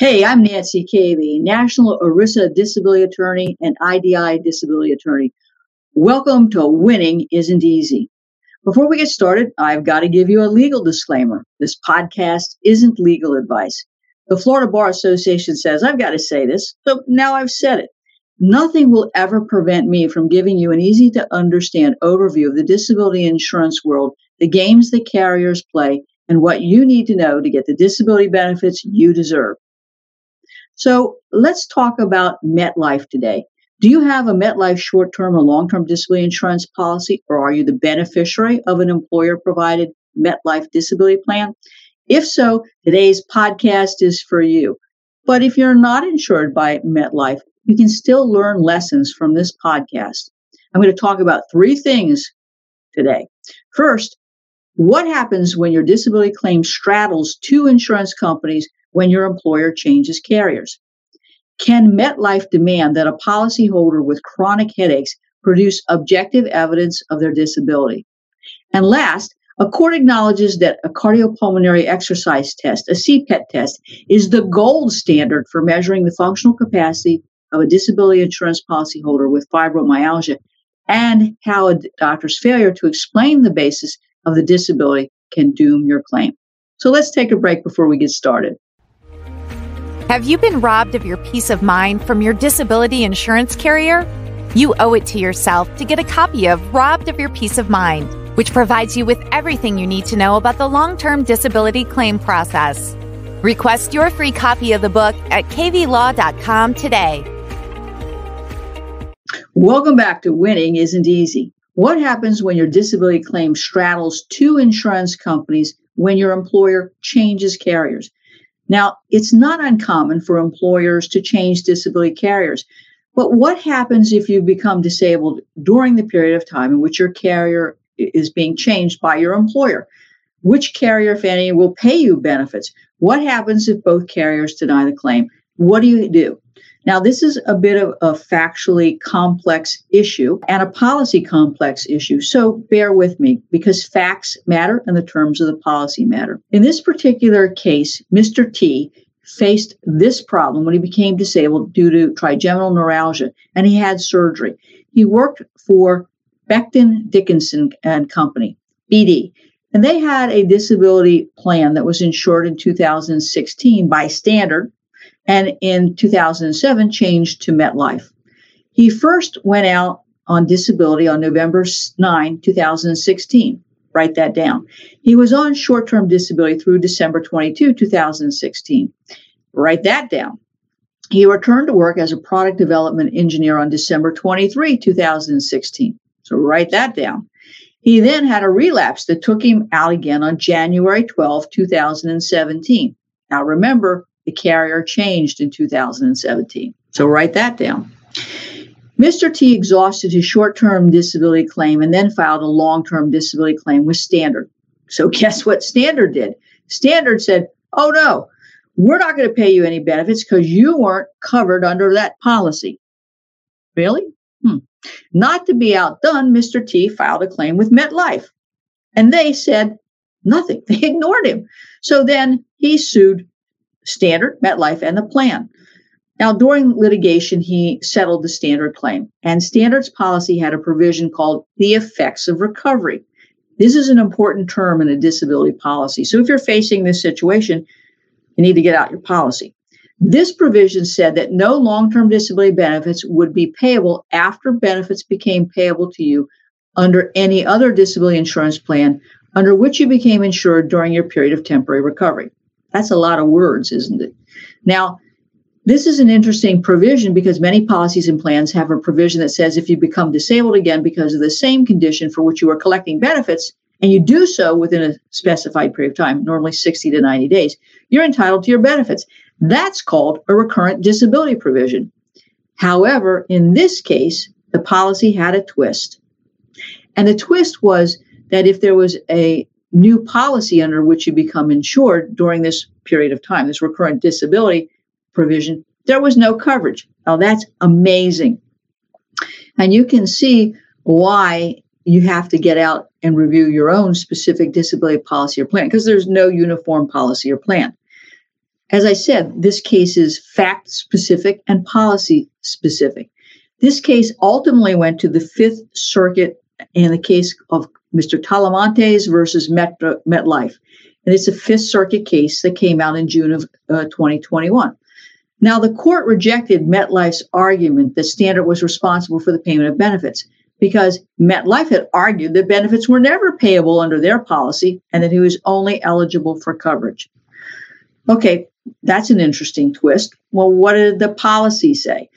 Hey, I'm Nancy Cavey, National ERISA Disability Attorney and IDI Disability Attorney. Welcome to Winning Isn't Easy. Before we get started, I've got to give you a legal disclaimer. This podcast isn't legal advice. The Florida Bar Association says I've got to say this, so now I've said it. Nothing will ever prevent me from giving you an easy to understand overview of the disability insurance world, the games the carriers play, and what you need to know to get the disability benefits you deserve. So let's talk about MetLife today. Do you have a MetLife short term or long term disability insurance policy, or are you the beneficiary of an employer provided MetLife disability plan? If so, today's podcast is for you. But if you're not insured by MetLife, you can still learn lessons from this podcast. I'm going to talk about three things today. First, what happens when your disability claim straddles two insurance companies when your employer changes carriers? Can MetLife demand that a policyholder with chronic headaches produce objective evidence of their disability? And last, a court acknowledges that a cardiopulmonary exercise test, a CPET test, is the gold standard for measuring the functional capacity of a disability insurance policyholder with fibromyalgia and how a doctor's failure to explain the basis of the disability can doom your claim. So let's take a break before we get started. Have you been robbed of your peace of mind from your disability insurance carrier? You owe it to yourself to get a copy of Robbed of Your Peace of Mind, which provides you with everything you need to know about the long term disability claim process. Request your free copy of the book at kvlaw.com today. Welcome back to Winning Isn't Easy. What happens when your disability claim straddles two insurance companies when your employer changes carriers? Now, it's not uncommon for employers to change disability carriers. But what happens if you become disabled during the period of time in which your carrier is being changed by your employer? Which carrier, if any, will pay you benefits? What happens if both carriers deny the claim? What do you do? Now, this is a bit of a factually complex issue and a policy complex issue. So bear with me because facts matter and the terms of the policy matter. In this particular case, Mr. T faced this problem when he became disabled due to trigeminal neuralgia and he had surgery. He worked for Becton Dickinson and Company, BD, and they had a disability plan that was insured in 2016 by Standard and in 2007 changed to MetLife. He first went out on disability on November 9, 2016. Write that down. He was on short term disability through December 22, 2016. Write that down. He returned to work as a product development engineer on December 23, 2016. So write that down. He then had a relapse that took him out again on January 12, 2017. Now remember, the carrier changed in 2017. So write that down. Mr. T exhausted his short term disability claim and then filed a long term disability claim with Standard. So, guess what Standard did? Standard said, Oh, no, we're not going to pay you any benefits because you weren't covered under that policy. Really? Hmm. Not to be outdone, Mr. T filed a claim with MetLife. And they said nothing. They ignored him. So then he sued Standard, MetLife, and the plan. Now, during litigation, he settled the Standard claim, and Standard's policy had a provision called the effects of recovery. This is an important term in a disability policy. So, if you're facing this situation, you need to get out your policy. This provision said that no long term disability benefits would be payable after benefits became payable to you under any other disability insurance plan under which you became insured during your period of temporary recovery. That's a lot of words, isn't it? Now, this is an interesting provision because many policies and plans have a provision that says if you become disabled again because of the same condition for which you are collecting benefits, and you do so within a specified period of time, normally 60 to 90 days, you're entitled to your benefits. That's called a recurrent disability provision. However, in this case, the policy had a twist. And the twist was that if there was a new policy under which you become insured during this period of time, this recurrent disability provision, there was no coverage. Now that's amazing. And you can see why you have to get out and review your own specific disability policy or plan because there's no uniform policy or plan. as I said, this case is fact specific and policy specific. This case ultimately went to the Fifth Circuit in the case of Mr. Talamantes versus Met, MetLife. And it's a Fifth Circuit case that came out in June of uh, 2021. Now, the court rejected MetLife's argument that Standard was responsible for the payment of benefits because MetLife had argued that benefits were never payable under their policy and that he was only eligible for coverage. Okay, that's an interesting twist. Well, what did the policy say?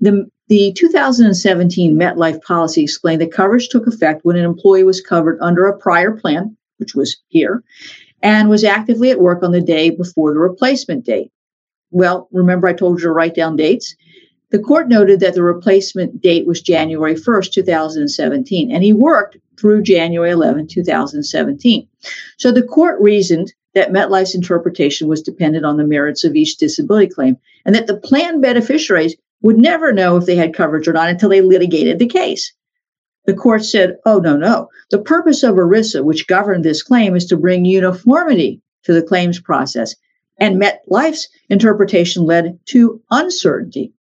The, the 2017 MetLife policy explained that coverage took effect when an employee was covered under a prior plan, which was here, and was actively at work on the day before the replacement date. Well, remember I told you to write down dates? The court noted that the replacement date was January 1st, 2017, and he worked through January 11, 2017. So the court reasoned that MetLife's interpretation was dependent on the merits of each disability claim, and that the plan beneficiaries would never know if they had coverage or not until they litigated the case. The court said, oh, no, no. The purpose of ERISA, which governed this claim, is to bring uniformity to the claims process. And MetLife's interpretation led to uncertainty.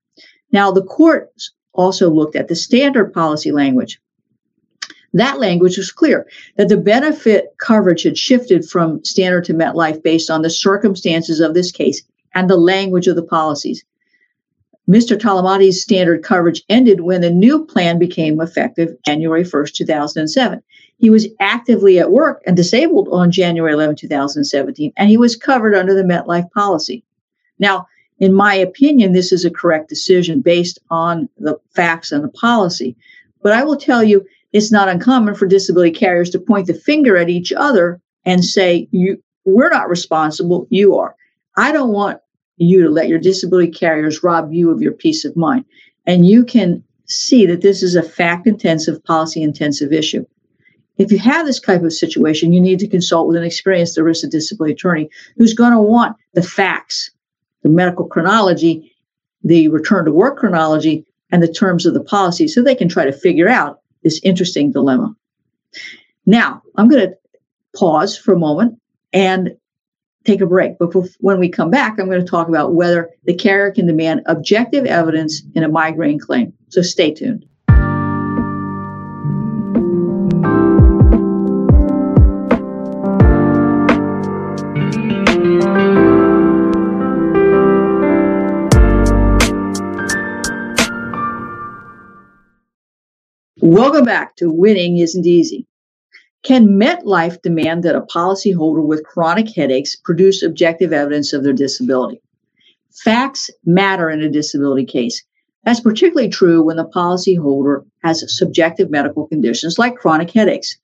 Now, the court also looked at the Standard policy language. That language was clear that the benefit coverage had shifted from Standard to MetLife based on the circumstances of this case and the language of the policies. Mr. Talamantes' Standard coverage ended when the new plan became effective January 1st, 2007. He was actively at work and disabled on January 11, 2017, and he was covered under the MetLife policy. Now, in my opinion, this is a correct decision based on the facts and the policy. But I will tell you, it's not uncommon for disability carriers to point the finger at each other and say, you, we're not responsible, you are. I don't want you to let your disability carriers rob you of your peace of mind. And you can see that this is a fact intensive, policy intensive issue. If you have this type of situation, you need to consult with an experienced ERISA disability attorney who's going to want the facts, the medical chronology, the return to work chronology, and the terms of the policy so they can try to figure out this interesting dilemma. Now, I'm going to pause for a moment and take a break. But when we come back, I'm going to talk about whether the carrier can demand objective evidence in a migraine claim. So stay tuned. Welcome back to Winning Isn't Easy. Can MetLife demand that a policyholder with chronic headaches produce objective evidence of their disability? Facts matter in a disability case. That's particularly true when the policyholder has subjective medical conditions like chronic headaches.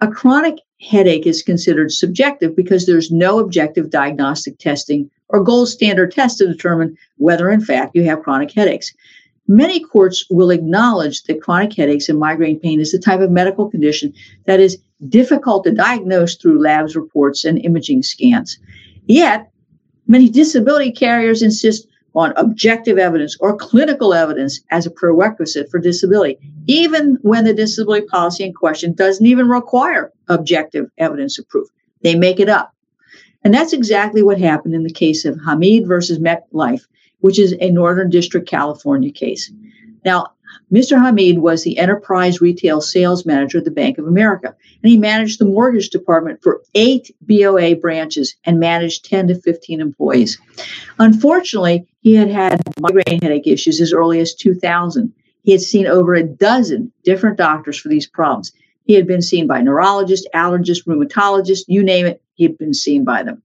A chronic headache is considered subjective because there's no objective diagnostic testing or gold standard test to determine whether, in fact, you have chronic headaches. Many courts will acknowledge that chronic headaches and migraine pain is the type of medical condition that is difficult to diagnose through labs reports and imaging scans. Yet, many disability carriers insist on objective evidence or clinical evidence as a prerequisite for disability, even when the disability policy in question doesn't even require objective evidence of proof. They make it up. And that's exactly what happened in the case of Hamid versus MetLife which is a Northern District, California case. Now, Mr. Hamid was the enterprise retail sales manager at the Bank of America, and he managed the mortgage department for eight BOA branches and managed 10 to 15 employees. Unfortunately, he had had migraine headache issues as early as 2000. He had seen over a dozen different doctors for these problems. He had been seen by neurologists, allergists, rheumatologists, you name it, he had been seen by them.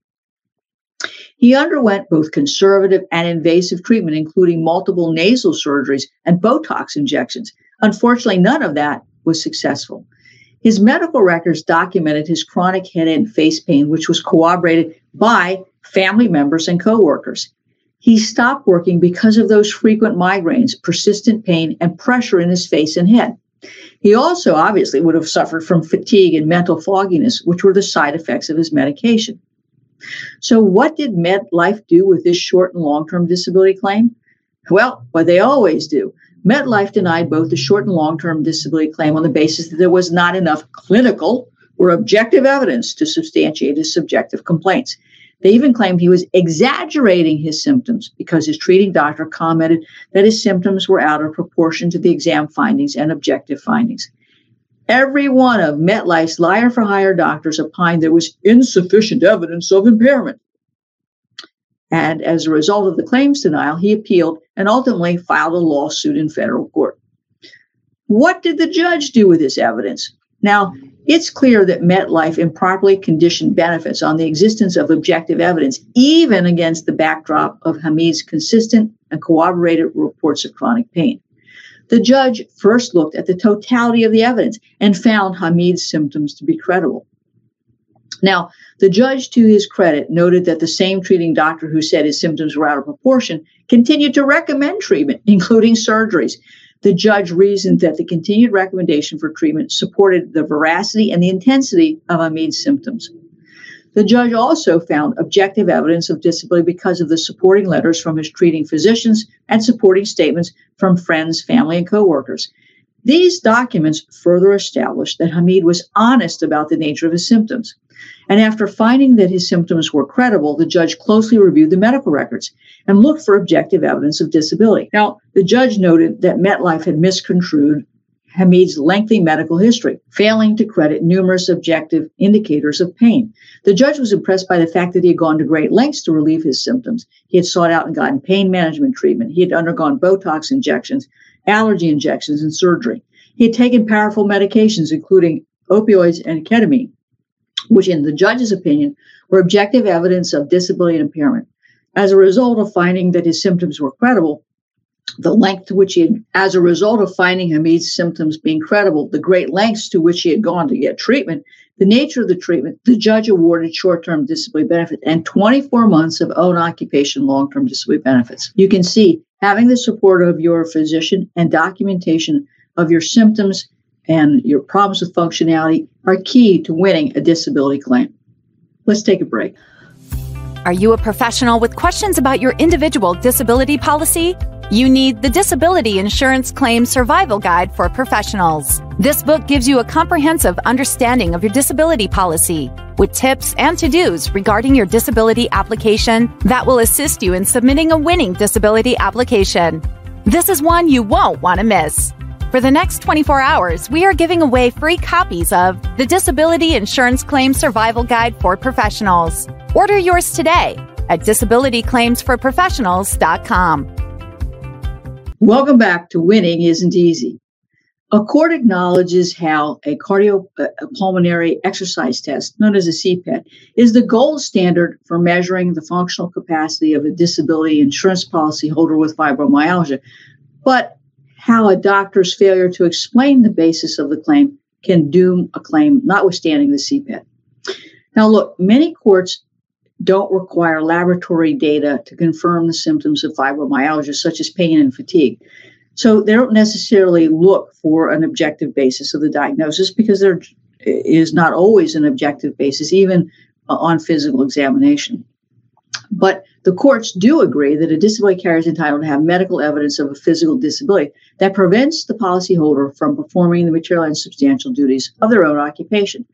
He underwent both conservative and invasive treatment, including multiple nasal surgeries and Botox injections. Unfortunately, none of that was successful. His medical records documented his chronic head and face pain, which was corroborated by family members and coworkers. He stopped working because of those frequent migraines, persistent pain, and pressure in his face and head. He also obviously would have suffered from fatigue and mental fogginess, which were the side effects of his medication. So, what did MetLife do with this short and long term disability claim? Well, what they always do. MetLife denied both the short and long term disability claim on the basis that there was not enough clinical or objective evidence to substantiate his subjective complaints. They even claimed he was exaggerating his symptoms because his treating doctor commented that his symptoms were out of proportion to the exam findings and objective findings. Every one of MetLife's liar for hire doctors opined there was insufficient evidence of impairment. And as a result of the claims denial, he appealed and ultimately filed a lawsuit in federal court. What did the judge do with this evidence? Now, it's clear that MetLife improperly conditioned benefits on the existence of objective evidence, even against the backdrop of Hamid's consistent and corroborated reports of chronic pain. The judge first looked at the totality of the evidence and found Hamid's symptoms to be credible. Now, the judge, to his credit, noted that the same treating doctor who said his symptoms were out of proportion continued to recommend treatment, including surgeries. The judge reasoned that the continued recommendation for treatment supported the veracity and the intensity of Hamid's symptoms. The judge also found objective evidence of disability because of the supporting letters from his treating physicians and supporting statements from friends, family, and coworkers. These documents further established that Hamid was honest about the nature of his symptoms. And after finding that his symptoms were credible, the judge closely reviewed the medical records and looked for objective evidence of disability. Now, the judge noted that MetLife had misconstrued Hamid's lengthy medical history, failing to credit numerous objective indicators of pain. The judge was impressed by the fact that he had gone to great lengths to relieve his symptoms. He had sought out and gotten pain management treatment. He had undergone Botox injections, allergy injections, and surgery. He had taken powerful medications, including opioids and ketamine, which, in the judge's opinion, were objective evidence of disability and impairment. As a result of finding that his symptoms were credible, the length to which he had, as a result of finding Hamid's symptoms being credible, the great lengths to which he had gone to get treatment, the nature of the treatment, the judge awarded short term disability benefits and 24 months of own occupation long term disability benefits. You can see having the support of your physician and documentation of your symptoms and your problems with functionality are key to winning a disability claim. Let's take a break. Are you a professional with questions about your individual disability policy? You need the Disability Insurance Claim Survival Guide for Professionals. This book gives you a comprehensive understanding of your disability policy with tips and to dos regarding your disability application that will assist you in submitting a winning disability application. This is one you won't want to miss. For the next 24 hours, we are giving away free copies of the Disability Insurance Claim Survival Guide for Professionals. Order yours today at disabilityclaimsforprofessionals.com. Welcome back to Winning Isn't Easy. A court acknowledges how a cardiopulmonary uh, exercise test, known as a CPET, is the gold standard for measuring the functional capacity of a disability insurance policy holder with fibromyalgia. But how a doctor's failure to explain the basis of the claim can doom a claim, notwithstanding the CPET. Now, look, many courts don't require laboratory data to confirm the symptoms of fibromyalgia, such as pain and fatigue. So they don't necessarily look for an objective basis of the diagnosis because there is not always an objective basis, even uh, on physical examination. But the courts do agree that a disability carrier is entitled to have medical evidence of a physical disability that prevents the policyholder from performing the material and substantial duties of their own occupation.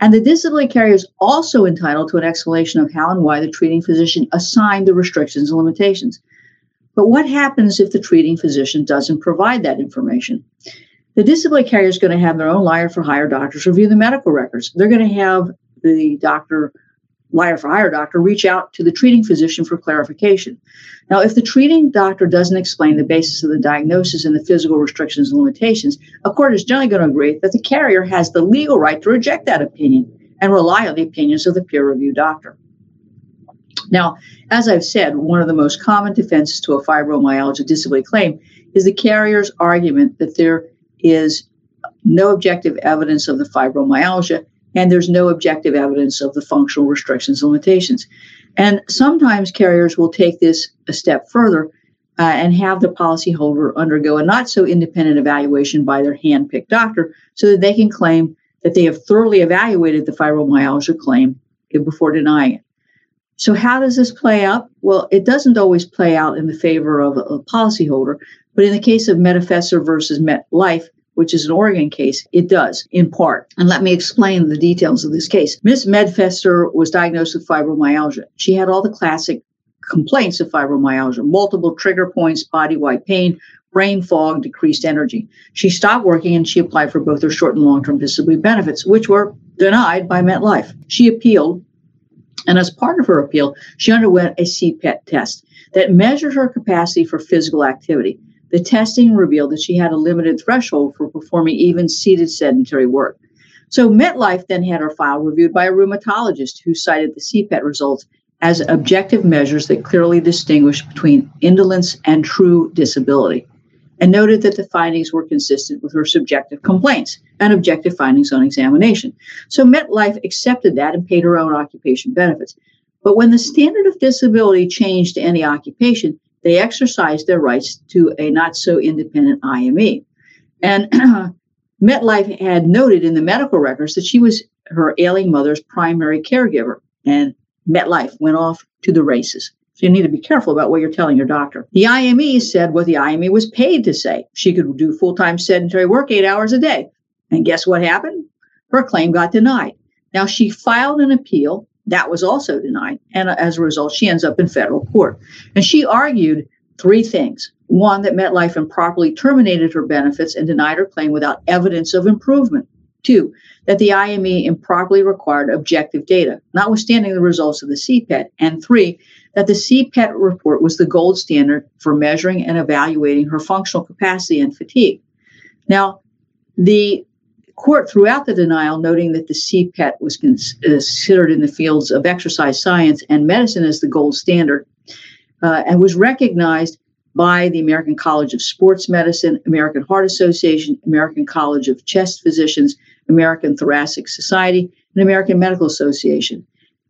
And the disability carrier is also entitled to an explanation of how and why the treating physician assigned the restrictions and limitations. But what happens if the treating physician doesn't provide that information? The disability carrier is going to have their own liar for hire doctors review the medical records. They're going to have the doctor liar for hire doctor reach out to the treating physician for clarification. Now, if the treating doctor doesn't explain the basis of the diagnosis and the physical restrictions and limitations, a court is generally going to agree that the carrier has the legal right to reject that opinion and rely on the opinions of the peer review doctor. Now, as I've said, one of the most common defenses to a fibromyalgia disability claim is the carrier's argument that there is no objective evidence of the fibromyalgia and there's no objective evidence of the functional restrictions and limitations. And sometimes carriers will take this a step further uh, and have the policyholder undergo a not so independent evaluation by their hand-picked doctor so that they can claim that they have thoroughly evaluated the fibromyalgia claim before denying it. So how does this play out? Well, it doesn't always play out in the favor of a, policyholder, but in the case of Medifessor versus MetLife, which is an Oregon case, it does in part. And let me explain the details of this case. Miss Medfester was diagnosed with fibromyalgia. She had all the classic complaints of fibromyalgia multiple trigger points, body wide pain, brain fog, decreased energy. She stopped working and she applied for both her short and long term disability benefits, which were denied by MetLife. She appealed, and as part of her appeal, she underwent a CPET test that measured her capacity for physical activity. The testing revealed that she had a limited threshold for performing even seated sedentary work. So MetLife then had her file reviewed by a rheumatologist who cited the CPET results as objective measures that clearly distinguish between indolence and true disability, and noted that the findings were consistent with her subjective complaints and objective findings on examination. So MetLife accepted that and paid her own occupation benefits. But when the standard of disability changed to any occupation, they exercised their rights to a not so independent IME. And MetLife had noted in the medical records that she was her ailing mother's primary caregiver, and MetLife went off to the races. So you need to be careful about what you're telling your doctor. The IME said what the IME was paid to say. She could do full time sedentary work eight hours a day. And guess what happened? Her claim got denied. Now she filed an appeal that was also denied. And as a result, she ends up in federal court. And she argued three things. One, that MetLife improperly terminated her benefits and denied her claim without evidence of improvement. Two, that the IME improperly required objective data, notwithstanding the results of the CPET. And three, that the CPET report was the gold standard for measuring and evaluating her functional capacity and fatigue. Now, the court throughout the denial, noting that the CPET was considered in the fields of exercise science and medicine as the gold standard, uh, and was recognized by the American College of Sports Medicine, American Heart Association, American College of Chest Physicians, American Thoracic Society, and American Medical Association.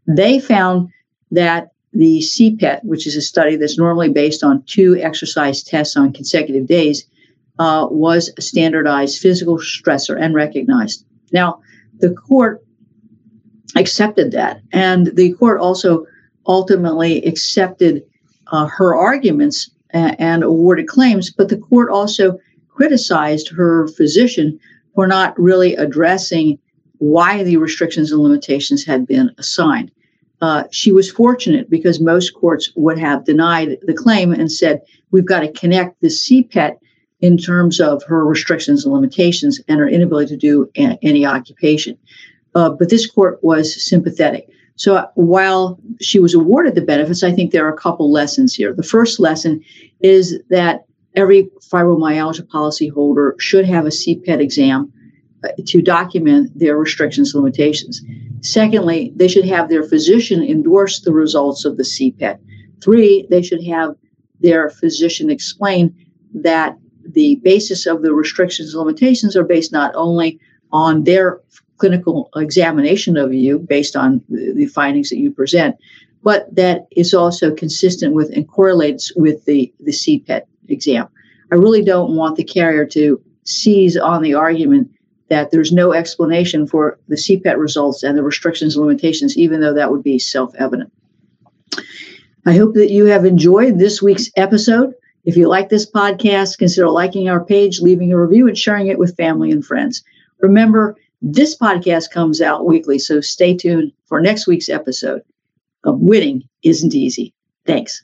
They found that the CPET, which is a study that's normally based on two exercise tests on consecutive days, uh, was standardized physical stressor and recognized. Now, the court accepted that, and the court also ultimately accepted uh, her arguments and, and awarded claims, but the court also criticized her physician for not really addressing why the restrictions and limitations had been assigned. Uh, she was fortunate because most courts would have denied the claim and said, we've got to connect the CPET in terms of her restrictions and limitations and her inability to do a- any occupation. Uh, but this court was sympathetic. So uh, while she was awarded the benefits, I think there are a couple lessons here. The first lesson is that every fibromyalgia policyholder should have a CPET exam uh, to document their restrictions and limitations. Secondly, they should have their physician endorse the results of the CPET. Three, they should have their physician explain that the basis of the restrictions and limitations are based not only on their clinical examination of you based on the findings that you present, but that is also consistent with and correlates with the, the CPET exam. I really don't want the carrier to seize on the argument that there's no explanation for the CPET results and the restrictions and limitations, even though that would be self evident. I hope that you have enjoyed this week's episode. If you like this podcast, consider liking our page, leaving a review, and sharing it with family and friends. Remember, this podcast comes out weekly, so stay tuned for next week's episode of Winning Isn't Easy. Thanks.